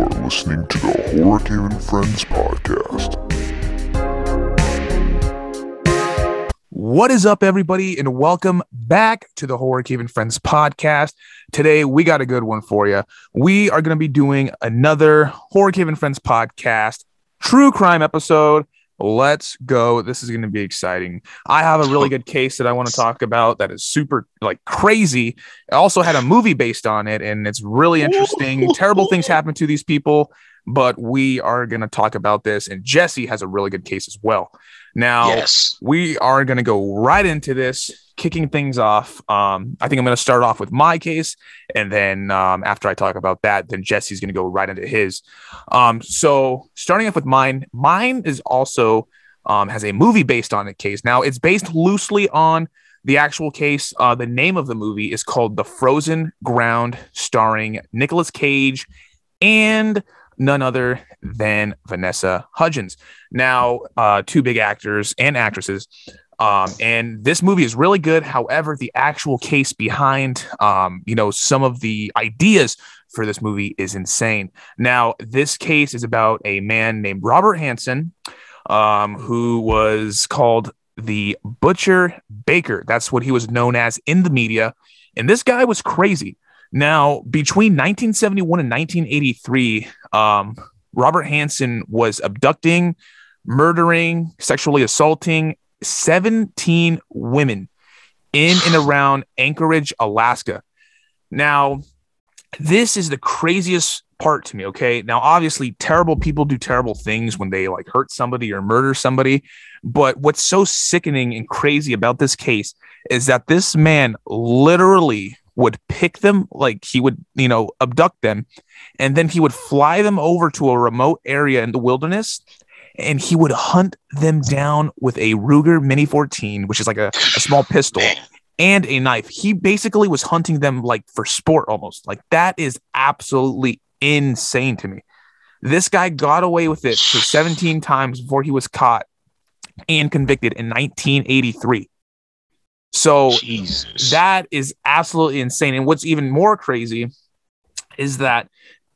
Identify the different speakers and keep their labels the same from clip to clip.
Speaker 1: are listening to the Horror Cave and Friends podcast.
Speaker 2: What is up, everybody, and welcome back to the Horror Cave and Friends podcast. Today, we got a good one for you. We are going to be doing another Horror Cave and Friends podcast true crime episode. Let's go. This is going to be exciting. I have a really oh. good case that I want to talk about that is super like crazy. I also had a movie based on it and it's really interesting. Terrible things happen to these people, but we are going to talk about this and Jesse has a really good case as well. Now,
Speaker 3: Yes.
Speaker 2: we are going to go right into this, kicking things off. Um, I think I'm going to start off with my case, and then um, after I talk about that, then Jesse's going to go right into his. Um, so starting off with mine, mine is also um, has a movie based on a case. Now it's based loosely on the actual case. Uh, the name of the movie is called The Frozen Ground, starring Nicolas Cage and none other than Vanessa Hudgens. Now, uh, two big actors and actresses. Um, and this movie is really good. However, the actual case behind, um, you know, some of the ideas for this movie is insane. Now, this case is about a man named Robert Hansen, um, who was called the Butcher Baker. That's what he was known as in the media. And this guy was crazy. Now, between 1971 and 1983, um, Robert Hansen was abducting, murdering, sexually assaulting 17 women in and around Anchorage, Alaska. Now, this is the craziest part to me, okay? Now, obviously, terrible people do terrible things when they like hurt somebody or murder somebody. But what's so sickening and crazy about this case is that this man literally would pick them, like he would, you know, abduct them, and then he would fly them over to a remote area in the wilderness and he would hunt them down with a Ruger Mini 14, which is like a, a small pistol and a knife. He basically was hunting them like for sport almost. Like that is absolutely insane to me. This guy got away with it for 17 times before he was caught and convicted in 1983. So
Speaker 3: Jesus.
Speaker 2: that is absolutely insane. And what's even more crazy is that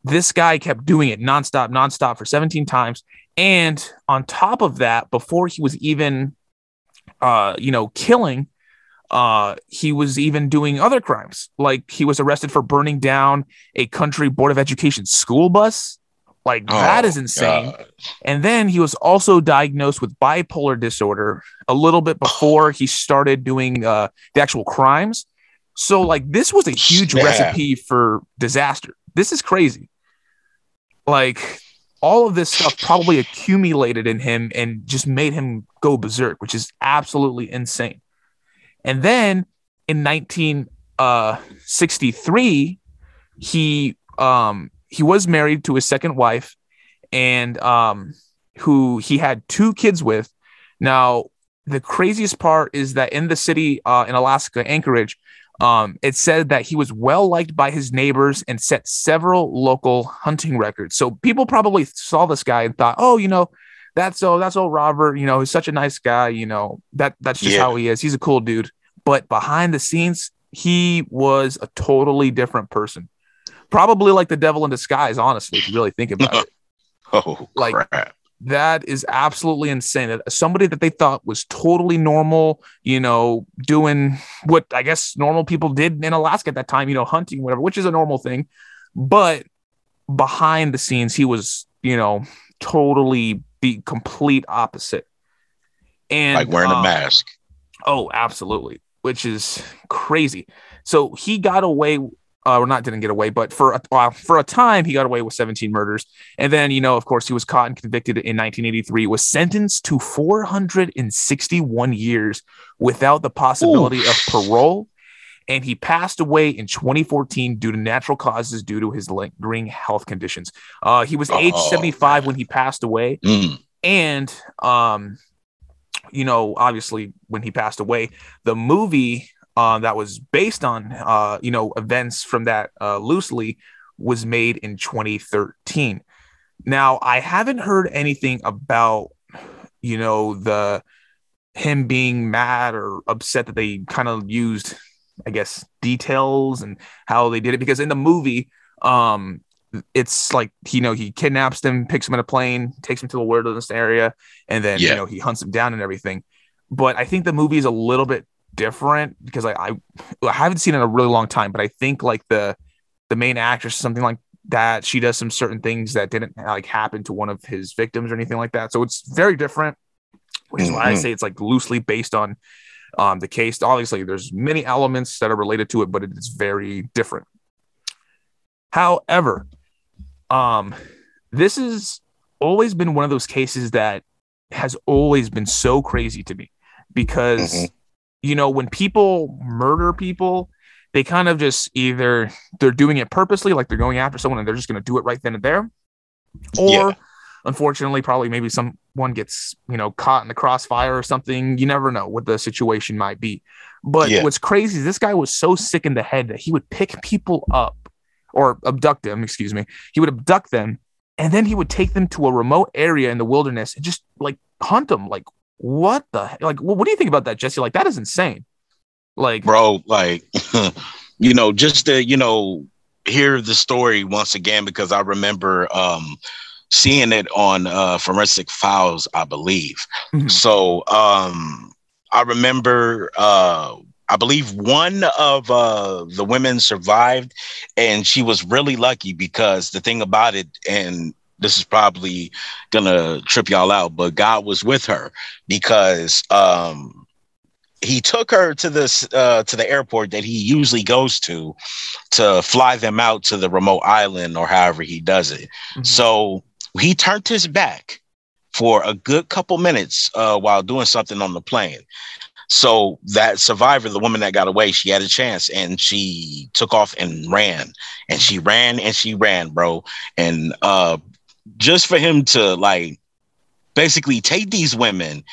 Speaker 2: this guy kept doing it nonstop, nonstop for 17 times. And on top of that, before he was even, uh, you know, killing, uh, he was even doing other crimes. Like he was arrested for burning down a country board of education school bus. Like that
Speaker 3: Oh,
Speaker 2: is insane.
Speaker 3: God.
Speaker 2: And then he was also diagnosed with bipolar disorder a little bit before he started doing uh, the actual crimes. So, like, this was a huge
Speaker 3: Snap.
Speaker 2: recipe for disaster. This is crazy. Like, all of this stuff probably accumulated in him and just made him go berserk, which is absolutely insane. And then in 1963, he um, he was married to his second wife, and um, who he had two kids with. Now, the craziest part is that in the city uh, in Alaska, Anchorage, um, it said that he was well liked by his neighbors and set several local hunting records. So people probably saw this guy and thought, oh, you know, that's oh, that's old Robert. You know, he's such a nice guy. You know, that that's just
Speaker 3: Yeah.
Speaker 2: how he is. He's a cool dude. But behind the scenes, he was a totally different person. Probably like the devil in disguise, honestly, if you really think about it.
Speaker 3: Oh,
Speaker 2: like-
Speaker 3: crap.
Speaker 2: That is absolutely insane. Somebody that they thought was totally normal, you know, doing what I guess normal people did in Alaska at that time, you know, hunting, whatever, which is a normal thing. But behind the scenes, he was, you know, totally the complete opposite. And
Speaker 3: Like wearing a
Speaker 2: um,
Speaker 3: mask.
Speaker 2: Oh, absolutely, which is crazy. So he got away, uh, or not didn't get away, but for a, uh, for a time he got away with 17 murders, and then you know, of course, he was caught and convicted in 1983. Was sentenced to 461 years without the possibility of parole, and he passed away in 2014 due to natural causes due to his lingering health conditions. Uh, he was age
Speaker 3: Oh,
Speaker 2: 75
Speaker 3: man.
Speaker 2: when he passed away
Speaker 3: Mm.
Speaker 2: and um you know obviously when he passed away the movie uh, that was based on uh you know events from that uh loosely was made in 2013 now i haven't heard anything about you know the him being mad or upset that they kind of used i guess details and how they did it because in the movie um it's like you know he kidnaps them, picks them in a plane, takes them to the wilderness area, and then
Speaker 3: Yeah.
Speaker 2: you know he hunts them down and everything. But I think the movie is a little bit different because I, I I haven't seen it in a really long time, but I think like the the main actress something like that she does some certain things that didn't like happen to one of his victims or anything like that. So it's very different, which is why I
Speaker 3: Mhm.
Speaker 2: say it's like loosely based on um, the case. Obviously, there's many elements that are related to it, but it is very different. However, um, this has always been one of those cases that has always been so crazy to me because
Speaker 3: Mhm.
Speaker 2: You know when people murder people they kind of just either they're doing it purposely like they're going after someone and they're just going to do it right then and there or
Speaker 3: Yeah.
Speaker 2: unfortunately probably maybe someone gets you know caught in the crossfire or something you never know what the situation might be but
Speaker 3: Yeah.
Speaker 2: what's crazy is this guy was so sick in the head that he would pick people up or abduct them excuse me he would abduct them and then he would take them to a remote area in the wilderness and just like hunt them like what the he- like what, do you think about that jesse? Like that is insane. Like
Speaker 3: bro like you know just to you know hear the story once again because i remember um seeing it on uh forensic files i believe.
Speaker 2: Mhm.
Speaker 3: so um i remember uh i believe one of uh the women survived and she was really lucky because the thing about it and this is probably gonna trip y'all out but god was with her because um he took her to this uh, to the airport that he usually goes to to fly them out to the remote island or however he does it.
Speaker 2: Mhm.
Speaker 3: So he turned his back for a good couple minutes uh, while doing something on the plane. So that survivor, the woman that got away, she had a chance and she took off and ran and she ran and she ran, bro. And uh, just for him to like basically take these women,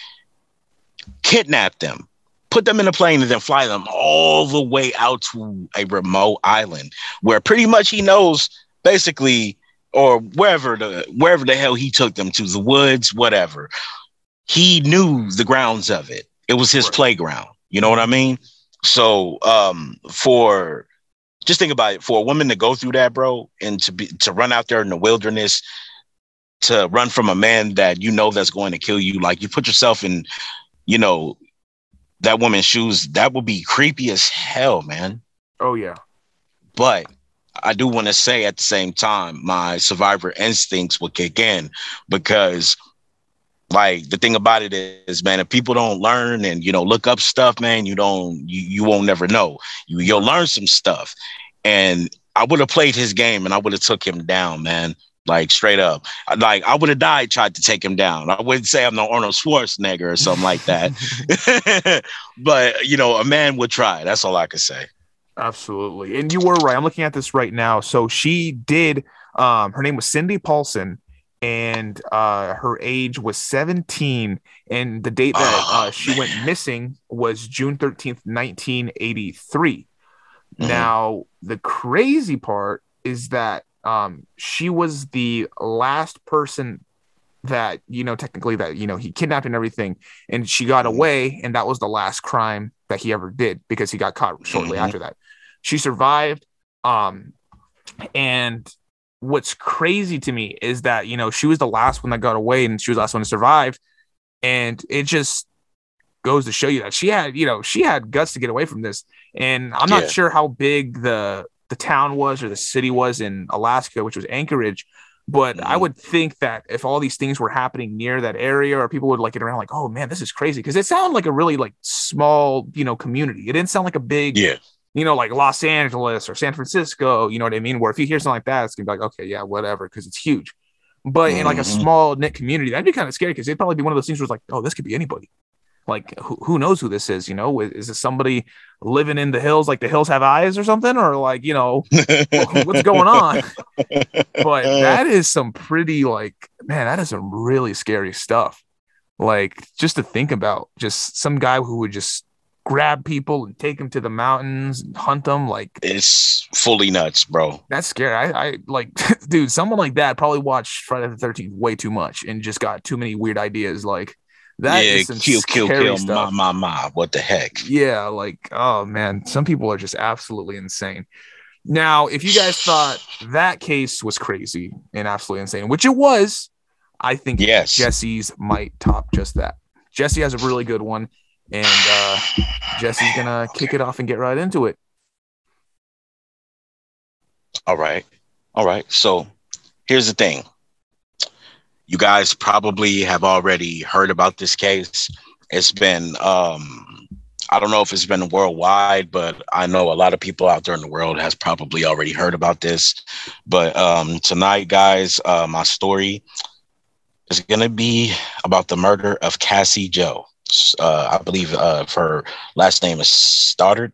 Speaker 3: kidnap them, put them in a plane, and then fly them all the way out to a remote island where pretty much he knows basically or wherever the wherever the hell he took them to the woods whatever. He knew the grounds of it. It was his
Speaker 2: Right.
Speaker 3: playground. You know what i mean? So um for just think about it. For a woman to go through that bro and to be to run out there in the wilderness to run from a man that you know that's going to kill you like you put yourself in you know that woman's shoes that would be creepy as hell man
Speaker 2: oh yeah
Speaker 3: but I do want to say at the same time, my survivor instincts will kick in because, like, the thing about it is, man, if people don't learn and you know look up stuff, man, you don't, you you won't never know. You you'll learn some stuff, and I would have played his game and I would have took him down, man. Like straight up, like I would have died tried to take him down. I wouldn't say I'm no Arnold Schwarzenegger or something like that, but you know, a man would try. That's all I could say.
Speaker 2: Absolutely. And you were right. I'm looking at this right now. So she did um her name was Cindy Paulson and uh her age was 17 and the date that uh,
Speaker 3: Oh,
Speaker 2: she went missing was June 13th, 1983.
Speaker 3: Mhm.
Speaker 2: Now, the crazy part is that um she was the last person that you know technically that you know he kidnapped and everything and she got
Speaker 3: Mhm.
Speaker 2: away and that was the last crime that he ever did because he got caught shortly
Speaker 3: Mhm.
Speaker 2: after that she survived um and what's crazy to me is that you know she was the last one that got away and she was the last one to survive and it just goes to show you that she had you know she had guts to get away from this and i'm not sure how big the the town was or the city was in alaska which was anchorage but I
Speaker 3: Mhm.
Speaker 2: would think that if all these things were happening near that area, or people would like get around, like, oh man, this is crazy, because it sounded like a really like small, you know, community. It didn't sound like a big,
Speaker 3: Yeah.
Speaker 2: you know, like Los Angeles or San Francisco. You know what I mean? Where if you hear something like that, it's gonna be like, okay, yeah, whatever, because it's huge. But in like a
Speaker 3: Mhm.
Speaker 2: small knit community, that'd be kind of scary because it'd probably be one of those things where it's like, oh, this could be anybody. Like, who, who knows who this is? You know, is, is this somebody living in the hills, like the hills have eyes or something, or like, you know, what's going on? but uh. that is some pretty like man that is some really scary stuff like just to think about just some guy who would just grab people and take them to the mountains and hunt them like
Speaker 3: it's fully nuts, bro.
Speaker 2: that's scary i, I like dude someone like that probably watched friday the 13th way too much and just got too many weird ideas like that is
Speaker 3: yeah, kill, kill, kill,
Speaker 2: stuff.
Speaker 3: ma, ma, ma. What the heck?
Speaker 2: Yeah, like oh man, some people are just absolutely insane. Now, if you guys thought that case was crazy and absolutely insane, which it was. I think
Speaker 3: Yes.
Speaker 2: Jesse's might top just that. Jesse has a really good one, and uh, Jesse's gonna kick it off and get right into it.
Speaker 3: All right. All right. So here's the thing. You guys probably have already heard about this case. It's been um I don't know if it's been worldwide, but I know a lot of people out there in the world has probably already heard about this. But um tonight, guys, uh, my story is gonna be about the murder of Cassie Jo. Uh, I believe uh, her last name is Stoddart.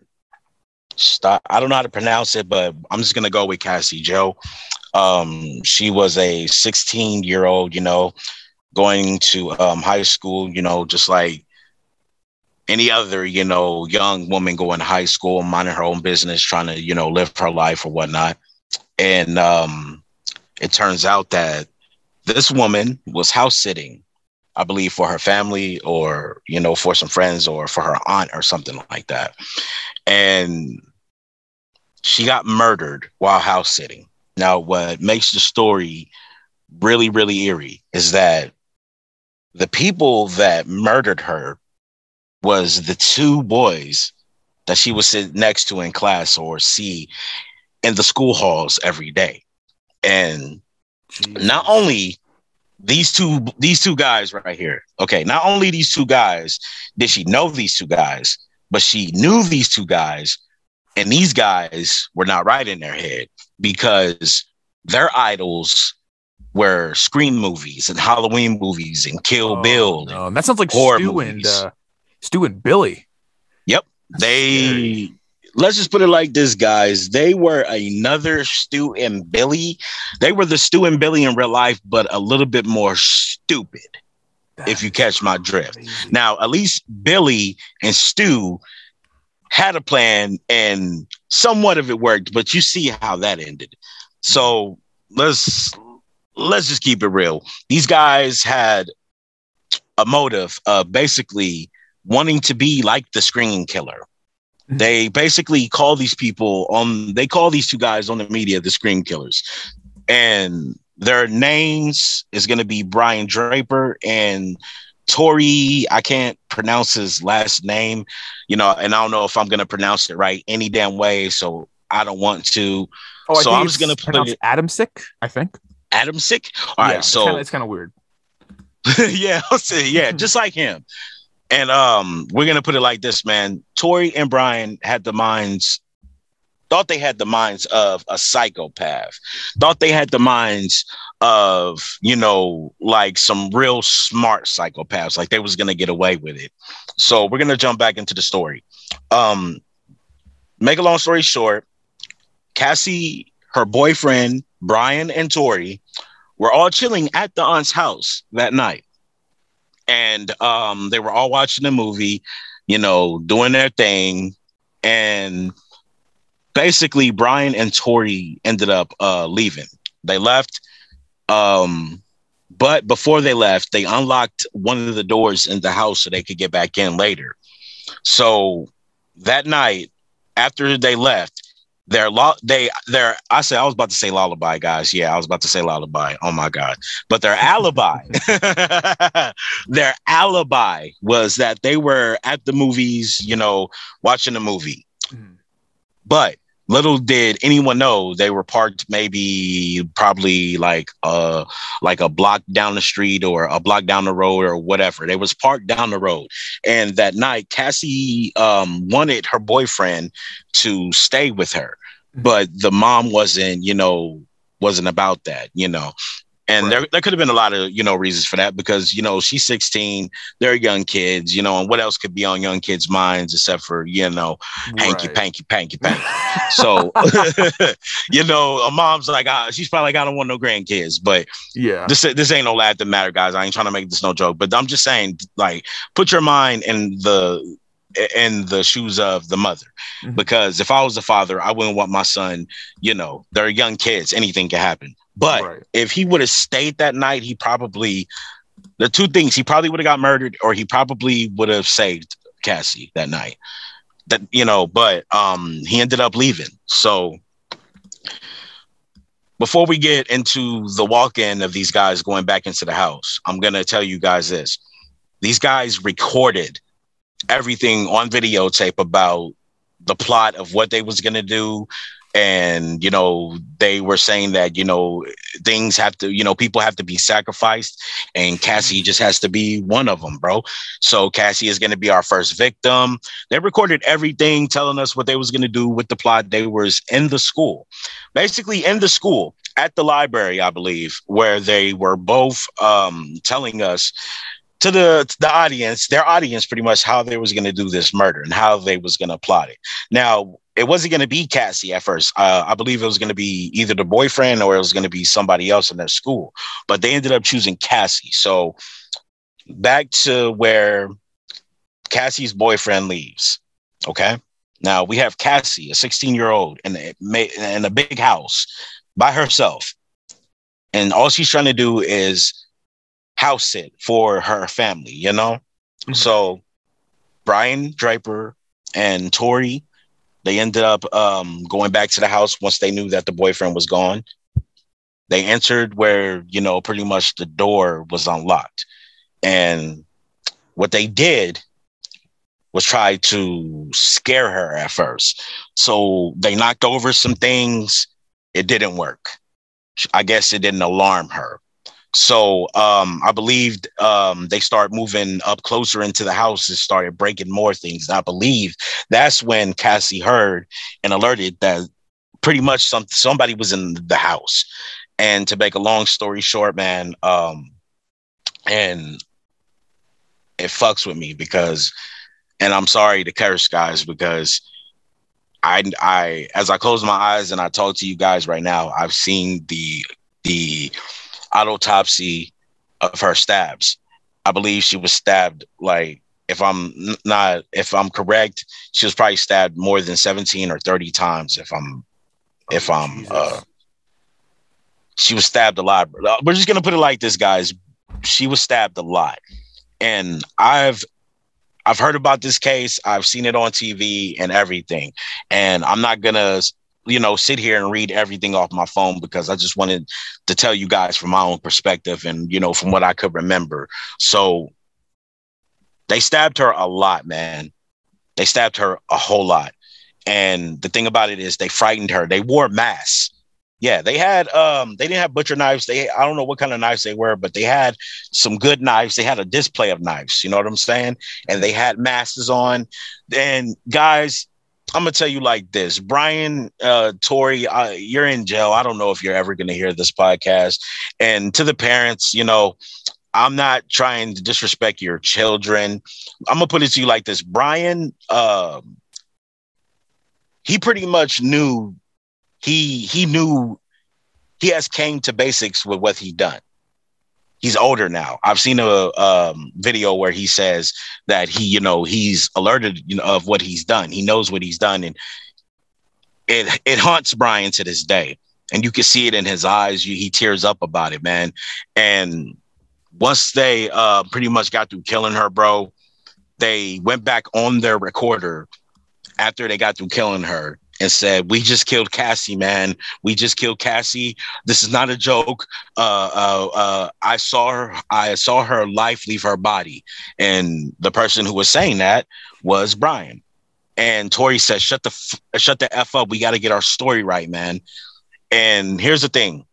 Speaker 3: I don't know how to pronounce it, but I'm just gonna go with Cassie Jo. Um, she was a 16 year old, you know, going to um, high school, you know, just like any other, you know, young woman going to high school, minding her own business, trying to, you know, live her life or whatnot. And um, it turns out that this woman was house sitting, I believe, for her family or, you know, for some friends or for her aunt or something like that. And she got murdered while house sitting. Now, what makes the story really, really eerie is that the people that murdered her was the two boys that she would sit next to in class or see in the school halls every day. And not only these two these two guys right here okay not only these two guys did she know these two guys but she knew these two guys and these guys were not right in their head because their idols were Scream movies and halloween movies and kill
Speaker 2: Oh,
Speaker 3: bill
Speaker 2: no. that sounds like
Speaker 3: horror
Speaker 2: Stu and
Speaker 3: movies.
Speaker 2: uh, Stu and Billy.
Speaker 3: Yep. They let's just put it like this, guys. They were another Stu and Billy. They were the Stu and Billy in real life, but a little bit more stupid, if you catch my drift.
Speaker 2: Crazy.
Speaker 3: Now, at least Billy and Stu had a plan and somewhat of it worked, but you see how that ended. So let's let's just keep it real. These guys had a motive of basically wanting to be like the Scream killer.
Speaker 2: Mhm.
Speaker 3: They basically call these people on they call these two guys on the media the Scream killers. And their names is going to be Brian Draper and Torey. I can't pronounce his last name, you know, and I don't know if I'm going to pronounce it right any damn way. So I don't want to.
Speaker 2: Oh, I
Speaker 3: So
Speaker 2: think
Speaker 3: I'm just gonna put
Speaker 2: pronounce
Speaker 3: it-
Speaker 2: Adamcik. I think.
Speaker 3: Adamcik. All right.
Speaker 2: Yeah, it's
Speaker 3: so
Speaker 2: it's kind of weird.
Speaker 3: yeah, I'll say, yeah, just like him. And um, we're gonna put it like this, man. Torey and Brian had the minds, thought they had the minds of a psychopath, thought they had the minds of, you know, like some real smart psychopaths, like they was gonna get away with it. So we're gonna jump back into the story. Um, make a long story short, Cassie, her boyfriend, Brian, and Torey were all chilling at the aunt's house that night. And um, they were all watching the movie, you know, doing their thing. And basically, Brian and Torey ended up uh, leaving. They left. Um, but before they left, they unlocked one of the doors in the house so they could get back in later. So that night, after they left, their law they their I said I was about to say lullaby, guys. Yeah, I was about to say lullaby. Oh my god. But their alibi, their alibi was that they were at the movies, you know, watching a movie.
Speaker 2: Mhm.
Speaker 3: But little did anyone know they were parked maybe probably like uh like a block down the street or a block down the road or whatever. They was parked down the road. And that night Cassie um wanted her boyfriend to stay with her.
Speaker 2: Mhm.
Speaker 3: But the mom wasn't, you know, wasn't about that, you know. And there,
Speaker 2: Right.
Speaker 3: there could have been a lot of, you know, reasons for that because, you know, she's 16, they're young kids, you know, and what else could be on young kids' minds except for, you know, hanky panky panky panky. So, you know, a mom's like, ah, she's probably like, I don't want no grandkids, but
Speaker 2: Yeah.
Speaker 3: this this ain't no laugh that matter, guys. I ain't trying to make this no joke, but I'm just saying, like, put your mind in the in the shoes of the mother,
Speaker 2: Mhm.
Speaker 3: because if I was a father, I wouldn't want my son. You know, they're young kids; anything can happen. But
Speaker 2: Right.
Speaker 3: if he would have stayed that night, he probably the two things he probably would have got murdered, or he probably would have saved Cassie that night. That you know, but um, he ended up leaving. So before we get into the walk-in of these guys going back into the house, I'm gonna tell you guys this: these guys recorded everything on videotape about the plot of what they was gonna do and you know they were saying that you know things have to you know people have to be sacrificed and cassie just has to be one of them bro. So cassie is going to be our first victim. They recorded everything telling us what they was going to do with the plot. They was in the school basically in the school at the library i believe where they were both um, telling us to the to the audience, their audience, pretty much how they was going to do this murder and how they was going to plot it. Now, it wasn't going to be Cassie at first. Uh, I believe it was going to be either the boyfriend or it was going to be somebody else in their school, but they ended up choosing Cassie. So back to where Cassie's boyfriend leaves. Okay. Now we have Cassie, a 16 year old in in a big house by herself. And all she's trying to do is house sit for her family, you know? Mm-hmm. So Brian Draper and Torey, they ended up um, going back to the house once they knew that the boyfriend was gone. They entered where, you know, pretty much the door was unlocked. And what they did was try to scare her at first. So they knocked over some things. It didn't work. I guess it didn't alarm her. So um, I believe um, they start moving up closer into the house and started breaking more things. And I believe that's when Cassie heard and alerted that pretty much some somebody was in the house. And to make a long story short, man, um, and it fucks with me because, and I'm sorry to curse, guys, because I, I, as I close my eyes and I talk to you guys right now, I've seen the the autopsy of her stabs. I believe she was stabbed like if I'm not if I'm correct, she was probably stabbed more than 17 or 30 times if I'm if I'm Jesus. uh she was stabbed a lot. We're just gonna put it like this, guys. She was stabbed a lot. And I've I've heard about this case. I've seen it on TV and everything. And I'm not gonna you know, sit here and read everything off my phone because I just wanted to tell you guys from my own perspective and, you know, from what I could remember. So they stabbed her a lot, man. They stabbed her a whole lot. And the thing about it is they frightened her. They wore masks. Yeah, they had um they didn't have butcher knives. They I don't know what kind of knives they were, but they had some good knives. They had a display of knives, you know what I'm saying? And they had masks on. And guys, I'm gonna tell you like this, Brian, uh, Torey, you're in jail. I don't know if you're ever gonna hear this podcast. And to the parents, you know, I'm not trying to disrespect your children. I'm gonna put it to you like this, Brian. Uh, he pretty much knew he he knew he has came to basics with what he done he's older now. I've seen a um, video where he says that he, you know, he's alerted you know, of what he's done. He knows what he's done, and it it haunts Brian to this day. And you can see it in his eyes. You, he tears up about it, man. And once they uh, pretty much got through killing her, bro, they went back on their recorder after they got through killing her and said, "We just killed Cassie, man. We just killed Cassie. This is not a joke. Uh, uh, uh, I saw her. I saw her life leave her body." And the person who was saying that was Brian. And Torey said, "Shut the f- shut the f up. We got to get our story right, man." And here's the thing: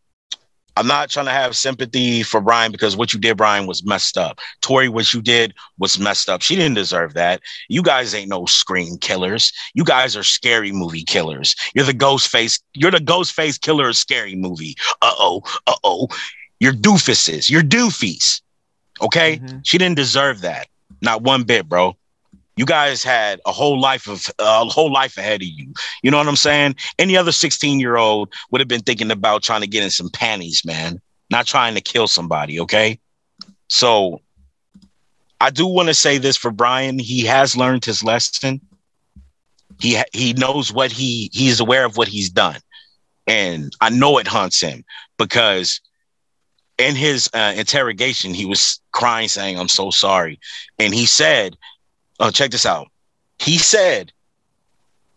Speaker 3: I'm not trying to have sympathy for Brian because what you did, Brian, was messed up. Torey, what you did was messed up. She didn't deserve that. You guys ain't no Scream killers. You guys are scary movie killers. You're the ghost face. You're the ghost face killer of scary movie. Uh oh. Uh oh. You're doofuses. You're doofies. Okay. Mm-hmm. She didn't deserve that. Not one bit, bro you guys had a whole life of a whole life ahead of you. You know what I'm saying? Any other 16 year old would have been thinking about trying to get in some panties, man, not trying to kill somebody. Okay. So I do want to say this for Brian. He has learned his lesson. He he knows what he he's aware of what he's done, and I know it haunts him because in his uh, interrogation he was crying, saying, "I'm so sorry," and he said oh, check this out. He said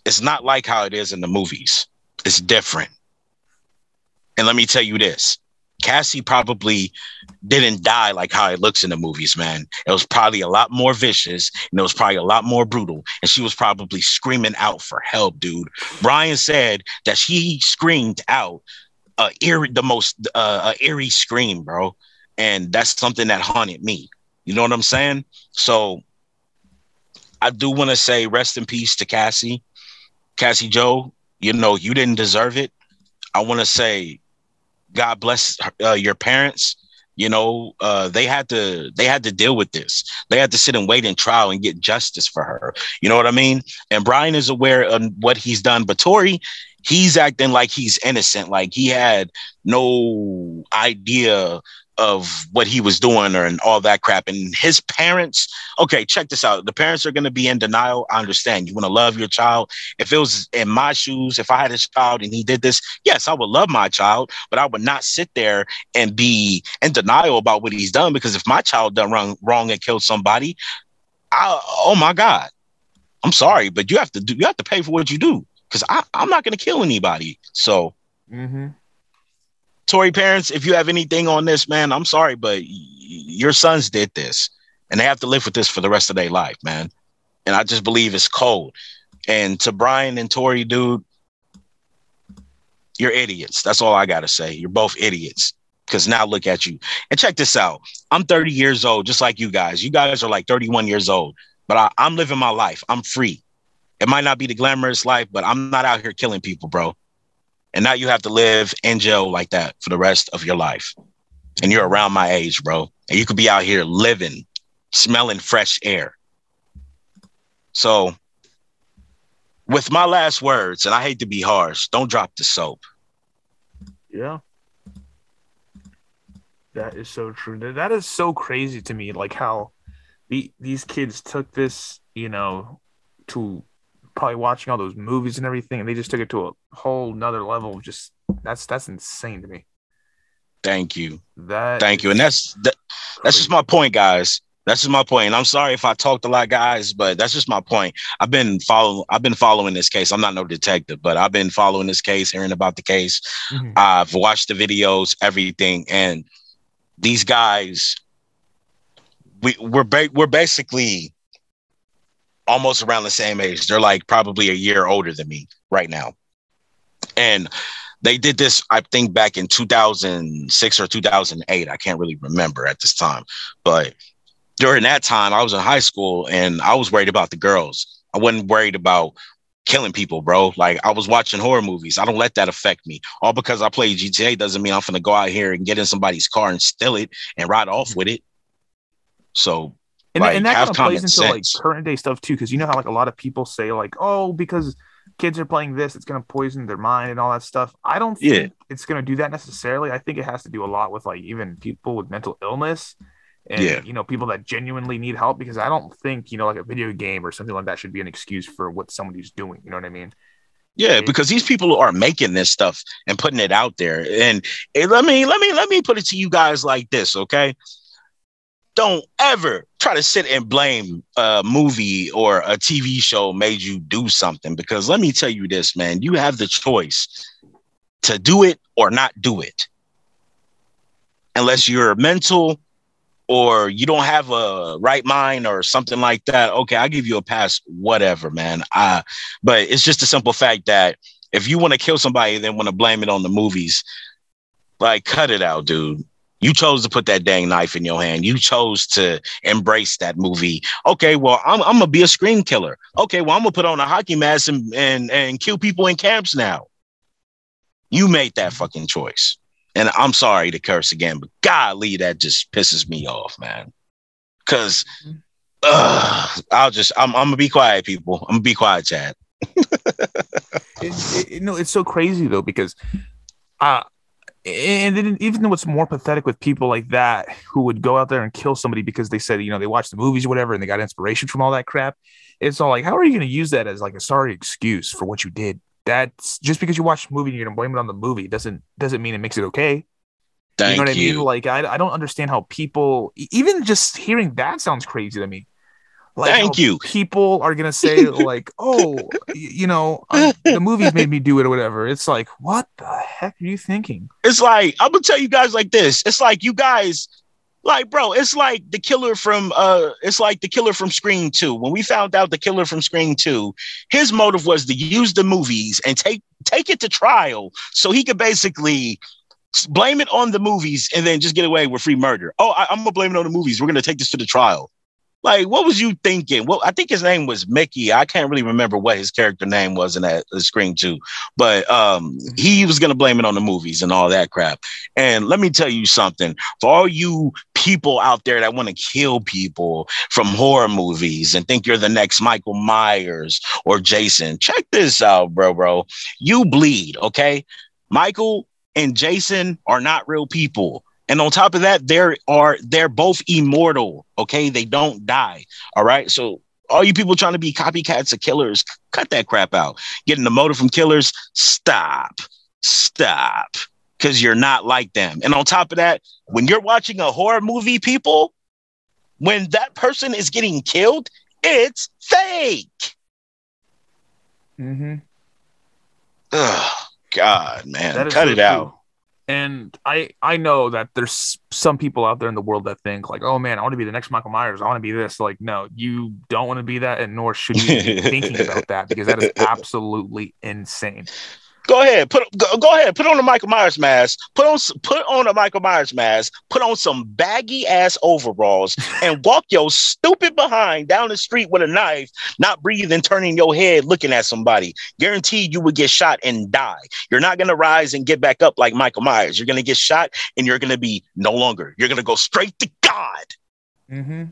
Speaker 3: it's not like how it is in the movies. It's different. And let me tell you this Cassie probably didn't die like how it looks in the movies, man. It was probably a lot more vicious and it was probably a lot more brutal. And she was probably screaming out for help, dude. Brian said that she screamed out uh, eerie, the most uh, eerie scream, bro. And that's something that haunted me. You know what I'm saying? So I do want to say rest in peace to Cassie. Cassie Jo, you know, you didn't deserve it. I want to say God bless uh, your parents. You know, uh, they had to they had to deal with this. They had to sit and wait in trial and get justice for her. You know what I mean? And Brian is aware of what he's done, but Torey, he's acting like he's innocent, like he had no idea of what he was doing or and all that crap. And his parents, okay, check this out. The parents are going to be in denial. I understand. You want to love your child. If it was in my shoes, if I had a child and he did this, yes, I would love my child, but I would not sit there and be in denial about what he's done because if my child done wrong, wrong and killed somebody, I, oh my God, I'm sorry, but you have to do, you have to pay for what you do because I'm not going to kill anybody. So,
Speaker 2: mm-hmm.
Speaker 3: Torey parents, if you have anything on this, man, I'm sorry, but your sons did this and they have to live with this for the rest of their life, man. And I just believe it's cold. And to Brian and Torey, dude, you're idiots. That's all I got to say. You're both idiots. Because now look at you. And check this out. I'm 30 years old, just like you guys. You guys are like 31 years old, but I, I'm living my life. I'm free. It might not be the glamorous life, but I'm not out here killing people, bro. And now you have to live in jail like that for the rest of your life. And you're around my age, bro. And you could be out here living, smelling fresh air. So, with my last words, and I hate to be harsh, don't drop the soap.
Speaker 2: Yeah. That is so true. That is so crazy to me. Like how the, these kids took this, you know, to probably watching all those movies and everything, and they just took it to a whole nother level. Just that's that's insane to me.
Speaker 3: Thank you.
Speaker 2: That
Speaker 3: thank you, and that's that, that's just my point, guys. That's just my point. And I'm sorry if I talked a lot, guys, but that's just my point. I've been following. I've been following this case. I'm not no detective, but I've been following this case, hearing about the case. Mm-hmm. I've watched the videos, everything, and these guys, we we're ba- we're basically almost around the same age. They're like probably a year older than me right now. And they did this, I think, back in 2006 or 2008. I can't really remember at this time. But during that time, I was in high school and I was worried about the girls. I wasn't worried about killing people, bro. Like I was watching horror movies. I don't let that affect me. All because I play GTA doesn't mean I'm gonna go out here and get in somebody's car and steal it and ride off with it. So
Speaker 2: and, like, and that kind of plays into sense. like current day stuff too, because you know how like a lot of people say like, oh, because kids are playing this, it's gonna poison their mind and all that stuff. I don't think yeah. it's gonna do that necessarily. I think it has to do a lot with like even people with mental illness and yeah. you know people that genuinely need help because I don't think you know like a video game or something like that should be an excuse for what somebody's doing. You know what I mean?
Speaker 3: Yeah, because these people are making this stuff and putting it out there. And hey, let me let me let me put it to you guys like this, okay? Don't ever try to sit and blame a movie or a TV show made you do something because let me tell you this, man, you have the choice to do it or not do it. Unless you're mental or you don't have a right mind or something like that, okay, I'll give you a pass, whatever, man. Uh, but it's just a simple fact that if you want to kill somebody, then want to blame it on the movies, like cut it out, dude. You chose to put that dang knife in your hand. You chose to embrace that movie. Okay, well, I'm, I'm gonna be a Scream killer. Okay, well, I'm gonna put on a hockey mask and, and and kill people in camps now. You made that fucking choice. And I'm sorry to curse again, but golly, that just pisses me off, man. Cause uh, I'll just I'm, I'm gonna be quiet, people. I'm gonna be quiet, Chad.
Speaker 2: it, it, no, it's so crazy though, because uh and then even though what's more pathetic with people like that who would go out there and kill somebody because they said you know they watched the movies or whatever and they got inspiration from all that crap it's all like how are you going to use that as like a sorry excuse for what you did that's just because you watched the movie and you're going to blame it on the movie doesn't doesn't mean it makes it okay
Speaker 3: Thank you know what
Speaker 2: you.
Speaker 3: I mean?
Speaker 2: Like I, I don't understand how people even just hearing that sounds crazy to me. Like
Speaker 3: Thank you.
Speaker 2: People are gonna say like, "Oh, you know, uh, the movies made me do it or whatever." It's like, what the heck are you thinking?
Speaker 3: It's like I'm gonna tell you guys like this. It's like you guys, like, bro. It's like the killer from uh, it's like the killer from Scream Two. When we found out the killer from Scream Two, his motive was to use the movies and take take it to trial so he could basically blame it on the movies and then just get away with free murder. Oh, I, I'm gonna blame it on the movies. We're gonna take this to the trial. Like, what was you thinking? Well, I think his name was Mickey. I can't really remember what his character name was in that uh, Scream Two, but um, he was gonna blame it on the movies and all that crap. And let me tell you something for all you people out there that want to kill people from horror movies and think you're the next Michael Myers or Jason, check this out, bro, bro. You bleed, okay? Michael and Jason are not real people. And on top of that, there are they're both immortal, okay? They don't die. All right. So all you people trying to be copycats of killers, cut that crap out. Getting the motive from killers, stop. Stop because you're not like them. And on top of that, when you're watching a horror movie, people, when that person is getting killed, it's fake.
Speaker 2: Mm-hmm.
Speaker 3: Oh, God, man. Cut it
Speaker 2: true.
Speaker 3: out.
Speaker 2: And I I know that there's some people out there in the world that think like, oh man, I want to be the next Michael Myers. I want to be this. Like, no, you don't want to be that, and nor should you be thinking about that because that is absolutely insane.
Speaker 3: Go ahead, put go, go ahead, put on a Michael Myers mask. Put on put on a Michael Myers mask. Put on some baggy ass overalls and walk your stupid behind down the street with a knife, not breathing, turning your head, looking at somebody. Guaranteed you would get shot and die. You're not gonna rise and get back up like Michael Myers. You're gonna get shot and you're gonna be no longer. You're gonna go straight to God.
Speaker 2: Mm-hmm.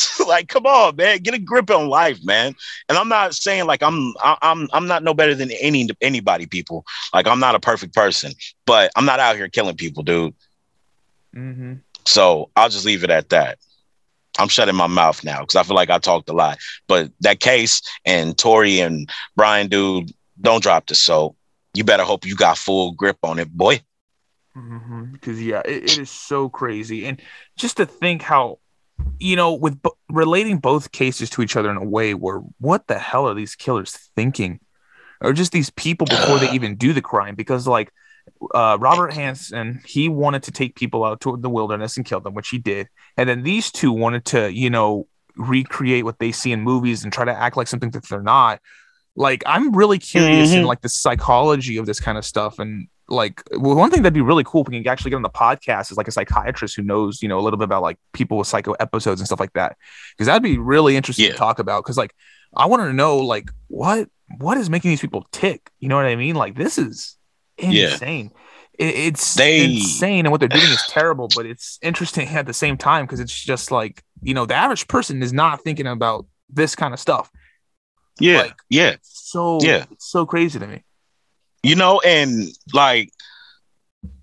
Speaker 3: like, come on, man, get a grip on life, man. And I'm not saying like I'm I'm I'm not no better than any anybody, people. Like I'm not a perfect person, but I'm not out here killing people, dude.
Speaker 2: Mm-hmm.
Speaker 3: So I'll just leave it at that. I'm shutting my mouth now because I feel like I talked a lot. But that case and Torey and Brian, dude, don't drop this. So you better hope you got full grip on it, boy.
Speaker 2: Mm-hmm. Because yeah, it, it is so crazy, and just to think how, you know, with bo- relating both cases to each other in a way where what the hell are these killers thinking, or just these people before they even do the crime? Because like, uh, Robert Hansen, he wanted to take people out to the wilderness and kill them, which he did, and then these two wanted to, you know, recreate what they see in movies and try to act like something that they're not. Like, I'm really curious in
Speaker 3: Mhm.
Speaker 2: like the psychology of this kind of stuff and like well, one thing that'd be really cool if we can actually get on the podcast is like a psychiatrist who knows you know a little bit about like people with psycho episodes and stuff like that because that'd be really interesting
Speaker 3: Yeah.
Speaker 2: to talk about because like i want to know like what what is making these people tick you know what i mean like this is
Speaker 3: Yeah.
Speaker 2: insane It- it's
Speaker 3: They-
Speaker 2: insane and what they're doing is terrible but it's interesting at the same time because it's just like you know the average person is not thinking about this kind of stuff
Speaker 3: Yeah,
Speaker 2: Like-
Speaker 3: yeah.
Speaker 2: so
Speaker 3: Yeah.
Speaker 2: it's so crazy to me
Speaker 3: you know and like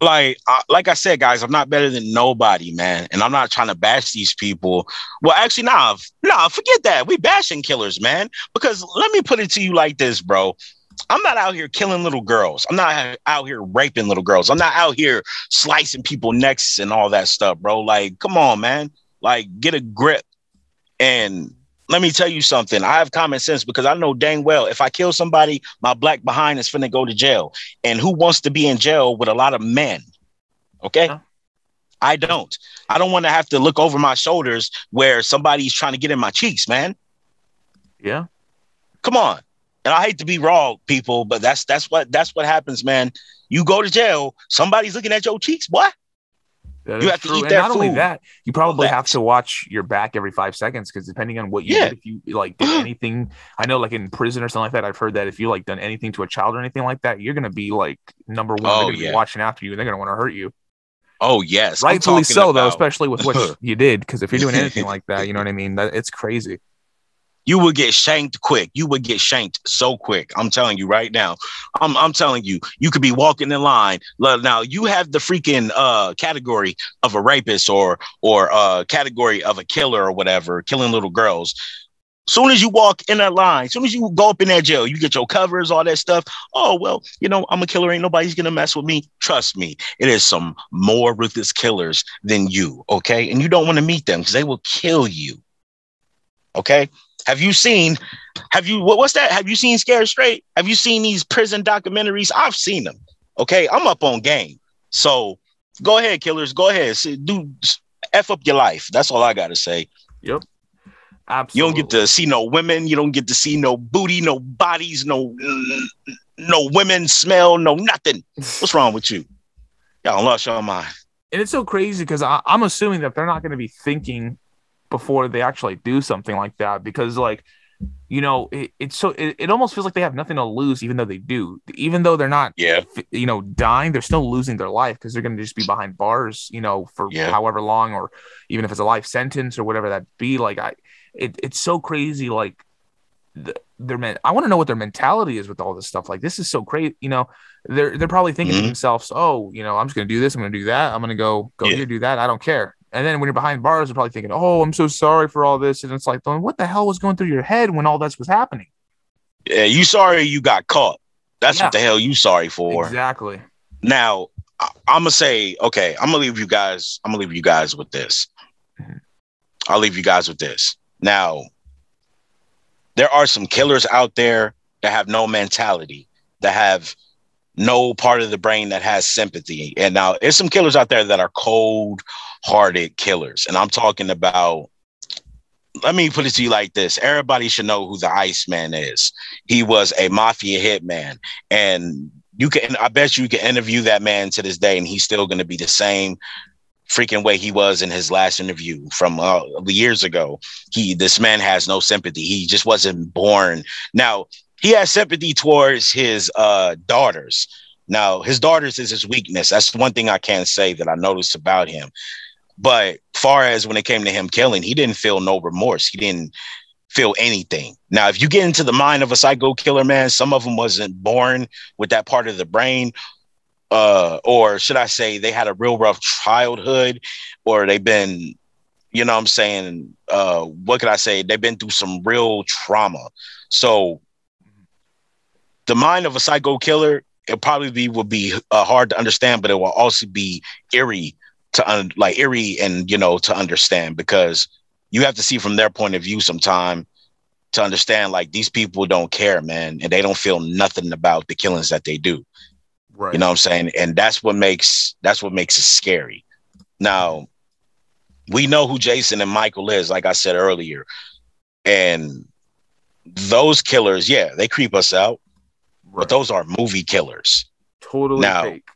Speaker 3: like uh, like i said guys i'm not better than nobody man. And i'm not trying to bash these people. Well actually nah nah forget that. We bashing killers man. Because let me put it to you like this bro. I'm not out here killing little girls. I'm not out here raping little girls. I'm not out here slicing people necks and all that stuff bro. Like come on man. Like get a grip. And let me tell you something. I have common sense because I know dang well if I kill somebody, my black behind is finna go to jail. And who wants to be in jail with a lot of men? Okay.
Speaker 2: Yeah.
Speaker 3: I don't. I don't want to have to look over my shoulders where somebody's trying to get in my cheeks, man.
Speaker 2: yeah
Speaker 3: Come on. And I hate to be raw, people, but that's that's what that's what happens, man. You go to jail, somebody's looking at your cheeks, boy.
Speaker 2: That
Speaker 3: You have to
Speaker 2: true.
Speaker 3: eat
Speaker 2: and not only that, you probably
Speaker 3: that.
Speaker 2: have to watch your back every five seconds because depending on what you
Speaker 3: Yeah.
Speaker 2: did, if you like did anything, I know like in prison or something like that, I've heard that if you like done anything to a child or anything like that, you're gonna be like number one.
Speaker 3: Oh,
Speaker 2: they're gonna
Speaker 3: yeah.
Speaker 2: be watching after you and they're gonna want to hurt you.
Speaker 3: Oh yes.
Speaker 2: Rightfully so though, especially with what you did. Because if you're doing anything like that, you know what I mean? That it's crazy.
Speaker 3: You would get shanked quick. You would get shanked so quick. I'm telling you right now. I'm I'm telling you, you could be walking in line. Now you have the freaking uh category of a rapist or or uh category of a killer or whatever, killing little girls. Soon as you walk in that line, soon as you go up in that jail, you get your covers, all that stuff. Oh well, you know I'm a killer. Ain't nobody's gonna mess with me. Trust me, it is some more ruthless killers than you. Okay, and you don't want to meet them because they will kill you. Okay. Have you seen? Have you what, what's that? Have you seen Scared Straight? Have you seen these prison documentaries? I've seen them. Okay, I'm up on game. So go ahead, killers. Go ahead. Do f up your life. That's all I gotta say.
Speaker 2: Yep.
Speaker 3: Absolutely. You don't get to see no women. You don't get to see no booty, no bodies, no no women smell, no nothing. What's wrong with you? Y'all lost your mind.
Speaker 2: And it's so crazy because I'm assuming that they're not going to be thinking before they actually do something like that because like you know it, it's so it, it almost feels like they have nothing to lose even though they do even though they're not
Speaker 3: yeah
Speaker 2: you know dying they're still losing their life because they're going to just be behind bars you know for yeah. however long or even if it's a life sentence or whatever that be like i it, it's so crazy like the, their man i want to know what their mentality is with all this stuff like this is so crazy you know they're they're probably thinking mm-hmm. to themselves oh you know i'm just going to do this i'm going to do that i'm going to go go yeah. here do that i don't care and then when you're behind bars, you're probably thinking, "Oh, I'm so sorry for all this," and it's like, "What the hell was going through your head when all this was happening?"
Speaker 3: Yeah, you sorry you got caught. That's yeah. what the hell you sorry for.
Speaker 2: Exactly.
Speaker 3: Now, I- am gonna say, okay, I'm gonna leave you guys. I'm gonna leave you guys with this. Mm-hmm. I'll leave you guys with this. Now, there are some killers out there that have no mentality, that have no part of the brain that has sympathy. And now there's some killers out there that are cold hearted killers. And I'm talking about, let me put it to you like this everybody should know who the Iceman is. He was a mafia hitman. And you can, I bet you can interview that man to this day, and he's still going to be the same freaking way he was in his last interview from uh, years ago. He, this man has no sympathy. He just wasn't born. Now, he has sympathy towards his uh, daughters. Now, his daughters is his weakness. That's one thing I can say that I noticed about him. But far as when it came to him killing, he didn't feel no remorse. He didn't feel anything. Now, if you get into the mind of a psycho killer, man, some of them wasn't born with that part of the brain, uh, or should I say, they had a real rough childhood, or they've been, you know, I'm saying, uh, what could I say? They've been through some real trauma. So, the mind of a psycho killer, it probably be, would be uh, hard to understand, but it will also be eerie to un- like eerie and you know to understand because you have to see from their point of view sometime to understand like these people don't care man and they don't feel nothing about the killings that they do. Right. you know what i'm saying? And that's what makes that's what makes it scary. Now we know who jason and michael is like i said earlier. And those killers yeah they creep us out right. but those are movie killers
Speaker 2: totally now fake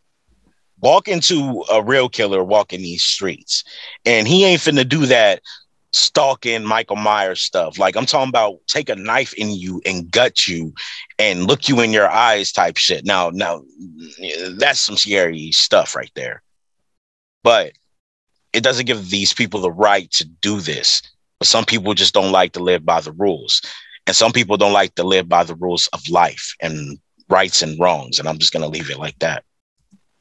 Speaker 3: walk into a real killer walking these streets. And he ain't finna do that stalking Michael Myers stuff. Like I'm talking about take a knife in you and gut you and look you in your eyes type shit. Now, now that's some scary stuff right there. But it doesn't give these people the right to do this. But some people just don't like to live by the rules. And some people don't like to live by the rules of life and rights and wrongs. And I'm just gonna leave it like that.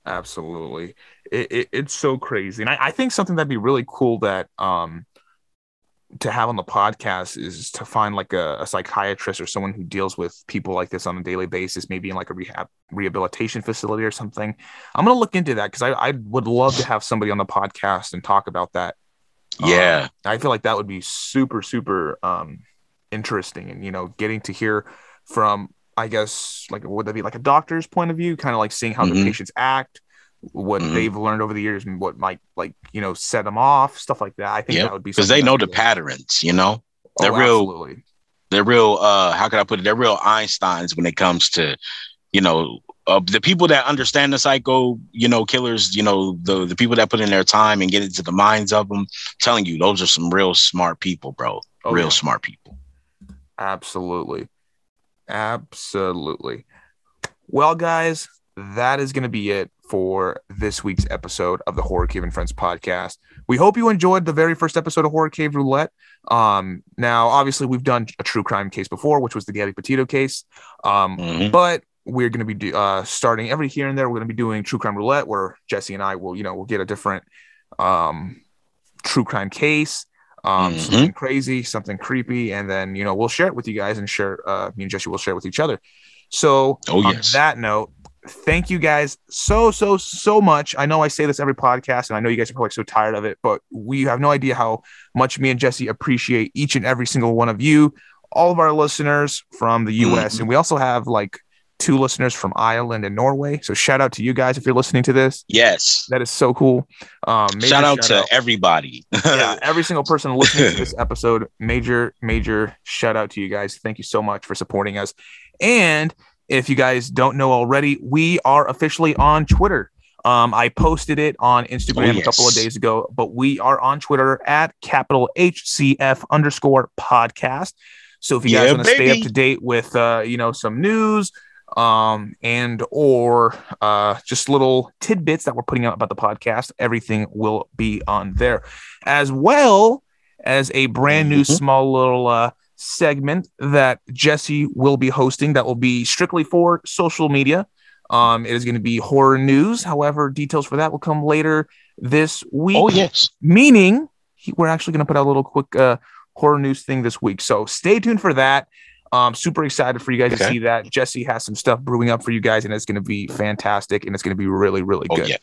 Speaker 2: Absolutely. It, it, it's so crazy. And I, I, think something that'd be really cool that um to have on the podcast is to find like a, a, psychiatrist or someone who deals with people like this on a daily basis, maybe in like a rehab rehabilitation facility or something. I'm gonna look into that because I, I would love to have somebody on the podcast and talk about that.
Speaker 3: Yeah.
Speaker 2: Um, I feel like that would be super, super um interesting and you know, getting to hear from I guess like would that be like a doctor's point of view, kind of like seeing how mm-hmm. the patients act, what mm-hmm. they've learned over the years, and what might like you know set them off, stuff like that. I think yep. that would be
Speaker 3: because they know the patterns. You know, they're
Speaker 2: oh,
Speaker 3: real.
Speaker 2: Absolutely.
Speaker 3: They're real. Uh, how can I put it? They're real Einsteins when it comes to, you know, uh, the people that understand the psycho, you know, killers, you know, the the people that put in their time and get into the minds of them. telling you, those are some real smart people, bro. Oh, real yeah. smart people.
Speaker 2: Absolutely. Absolutely. Well, guys, that is going to be it for this week's episode of the Horror Cave and Friends podcast. We hope you enjoyed the very first episode of Horror Cave Roulette. Um, now, obviously, we've done a true crime case before, which was the Gabby Petito case. Um, mm-hmm. but we're going to be do, uh, starting every here and there. We're going to be doing true crime roulette, where Jesse and I will, you know, we'll get a different um, true crime case um, mm-hmm. something crazy, something creepy, and then you know we'll share it with you guys and share. Uh, me and Jesse will share it with each other. So
Speaker 3: oh, yes.
Speaker 2: on that note, thank you guys so so so much. I know I say this every podcast, and I know you guys are probably so tired of it, but we have no idea how much me and Jesse appreciate each and every single one of you, all of our listeners from the U.S.,
Speaker 3: Mhm.
Speaker 2: and we also have like two listeners from Ireland and Norway. So shout out to you guys if you're listening to this.
Speaker 3: Yes.
Speaker 2: That is so cool. Um,
Speaker 3: Shout out to everybody.
Speaker 2: yeah, every single person listening to this episode, major, major shout out to you guys. Thank you so much for supporting us. And if you guys don't know already, we are officially on Twitter. Um, I posted it on Instagram
Speaker 3: Oh,
Speaker 2: a couple of days ago, but we are on Twitter at capital HCF underscore podcast. So if you guys
Speaker 3: Yeah,
Speaker 2: want to stay up to date with uh, you know, some news um and or uh just little tidbits that we're putting out about the podcast everything will be on there as well as a brand new
Speaker 3: Mhm.
Speaker 2: small little uh segment that jesse will be hosting that will be strictly for social media um it is going to be horror news however details for that will come later this week
Speaker 3: oh yes.
Speaker 2: meaning we're actually going to put out a little quick uh, horror news thing this week. So stay tuned for that. Um, super excited for you guys to see that. Jesse has some stuff brewing up for you guys, and it's going to be fantastic, and it's going to be really, really
Speaker 3: Oh
Speaker 2: good.
Speaker 3: yeah.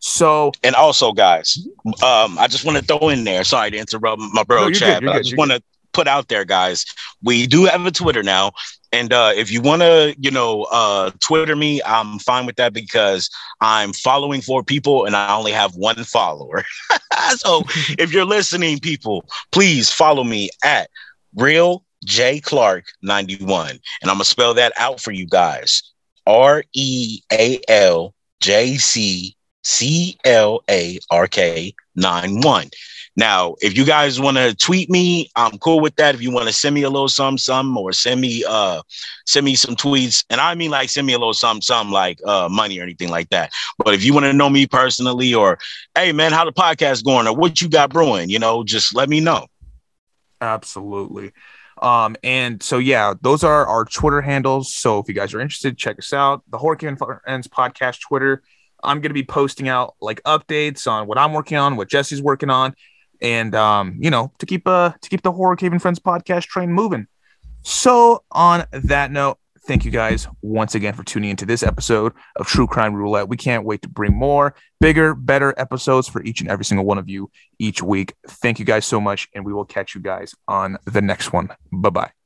Speaker 2: So
Speaker 3: And also, guys, um, I just want to throw in there. Sorry to interrupt my bro
Speaker 2: you're
Speaker 3: Chad,
Speaker 2: good,
Speaker 3: but I just want to put out there, guys. We do have a Twitter now, and uh, if you want to, you know, uh, Twitter me, I'm fine with that because I'm following four people and I only have one follower. so if you're listening, people, please follow me at Real J Clark 91, and I'm gonna spell that out for you guys. R E A L J C C L A R K 9 1. Now, if you guys want to tweet me, I'm cool with that. If you want to send me a little some some or send me uh send me some tweets, and I mean like send me a little some some like uh money or anything like that. But if you want to know me personally or hey man, how the podcast going or what you got brewing, you know, just let me know.
Speaker 2: absolutely. Um, and so yeah, those are our Twitter handles. So if you guys are interested, check us out. The and Friends podcast Twitter. I'm gonna be posting out like updates on what I'm working on, what Jesse's working on, and um, you know, to keep uh to keep the Horror Cave and Friends podcast train moving. So on that note, thank you guys once again for tuning into this episode of True Crime Roulette. We can't wait to bring more, bigger, better episodes for each and every single one of you each week. Thank you guys so much, and we will catch you guys on the next one. Bye bye.